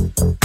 Thank you.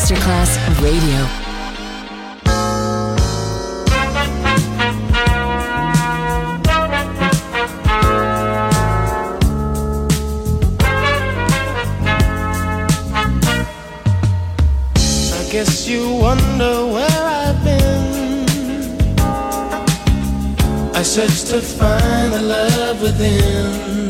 Masterclass Radio. guess you wonder where I've been. I searched to find the love within.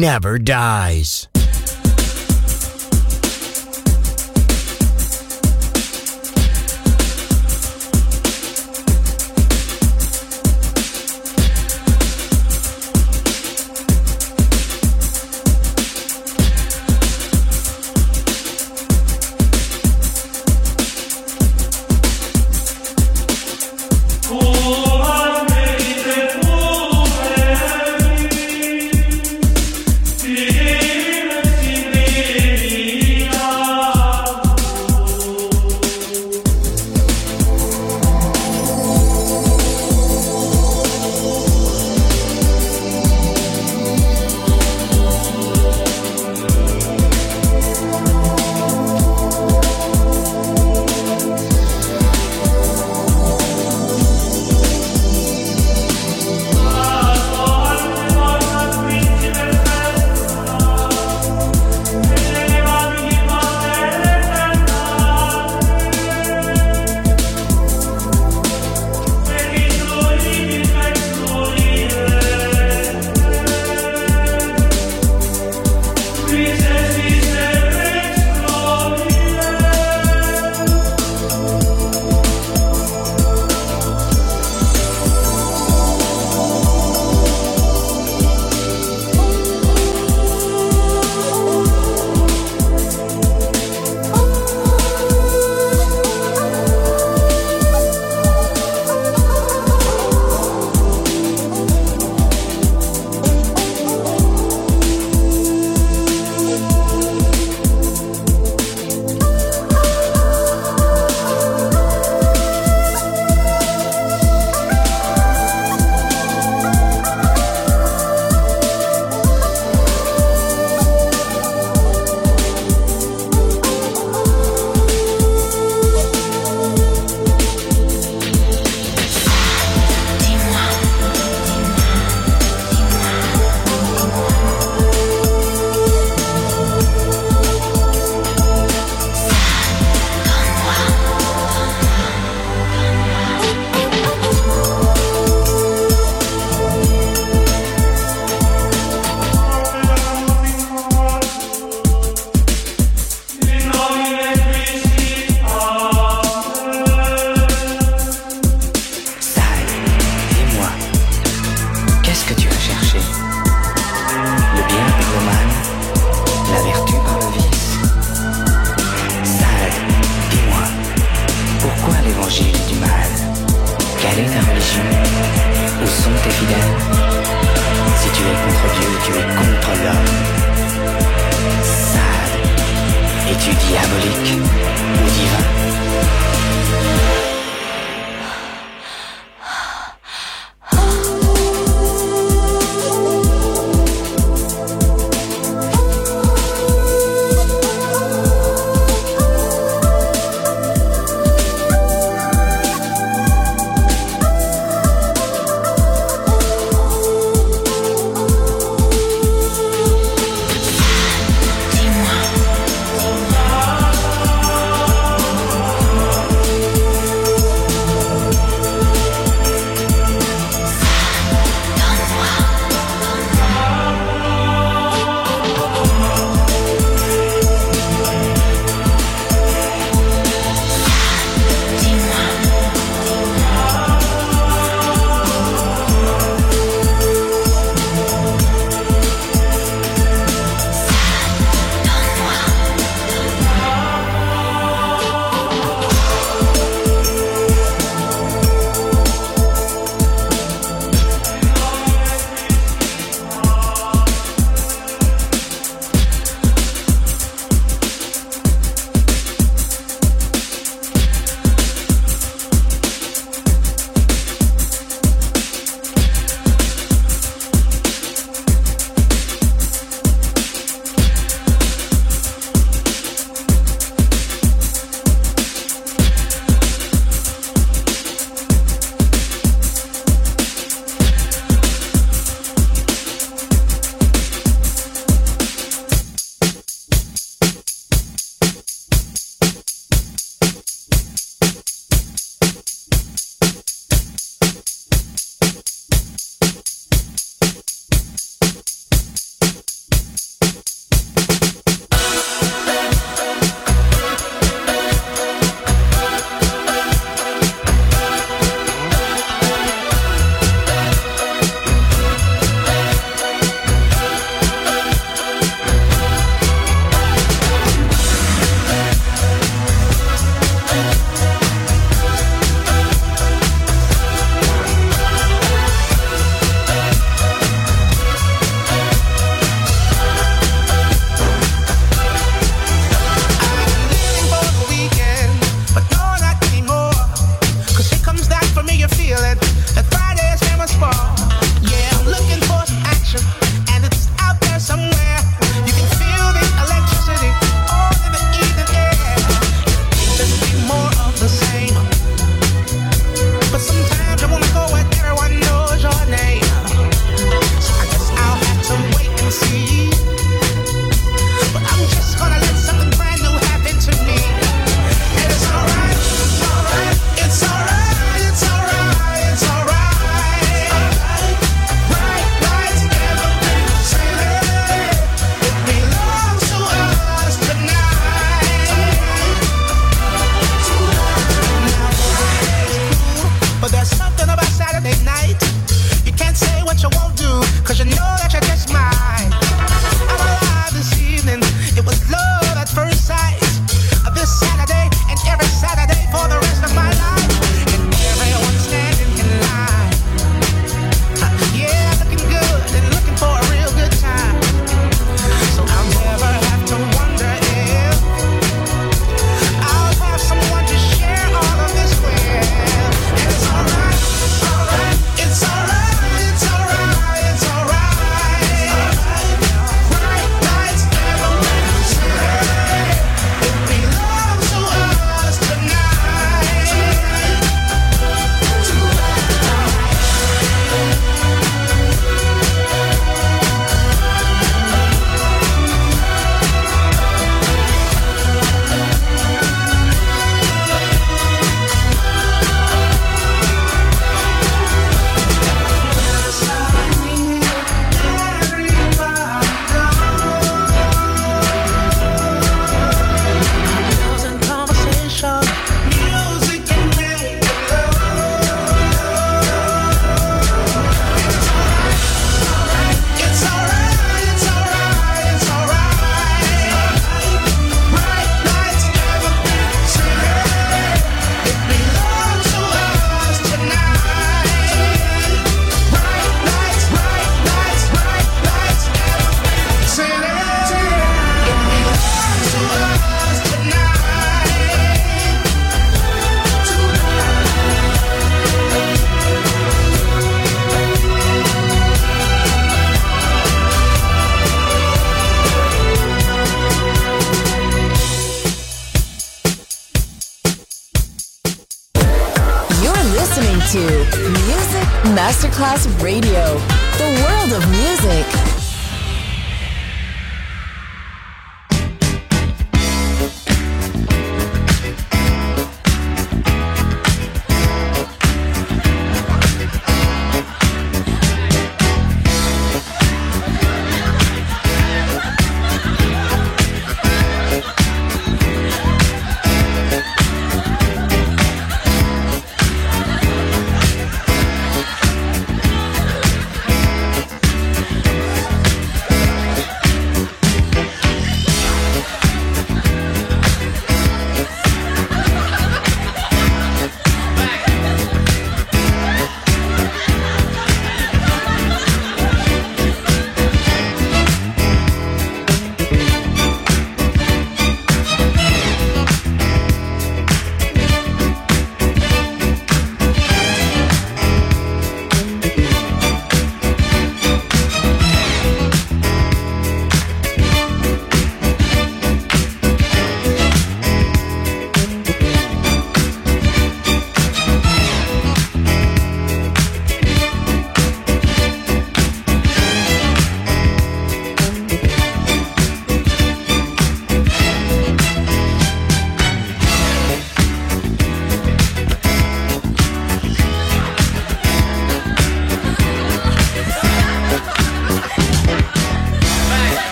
Never dies.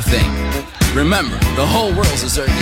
Thing. Remember, the whole world's a circus.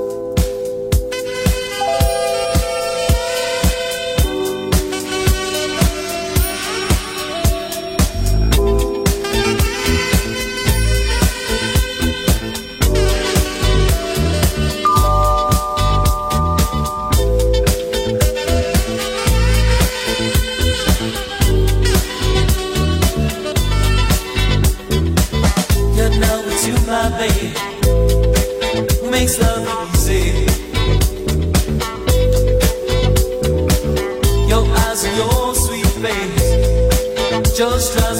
Just drives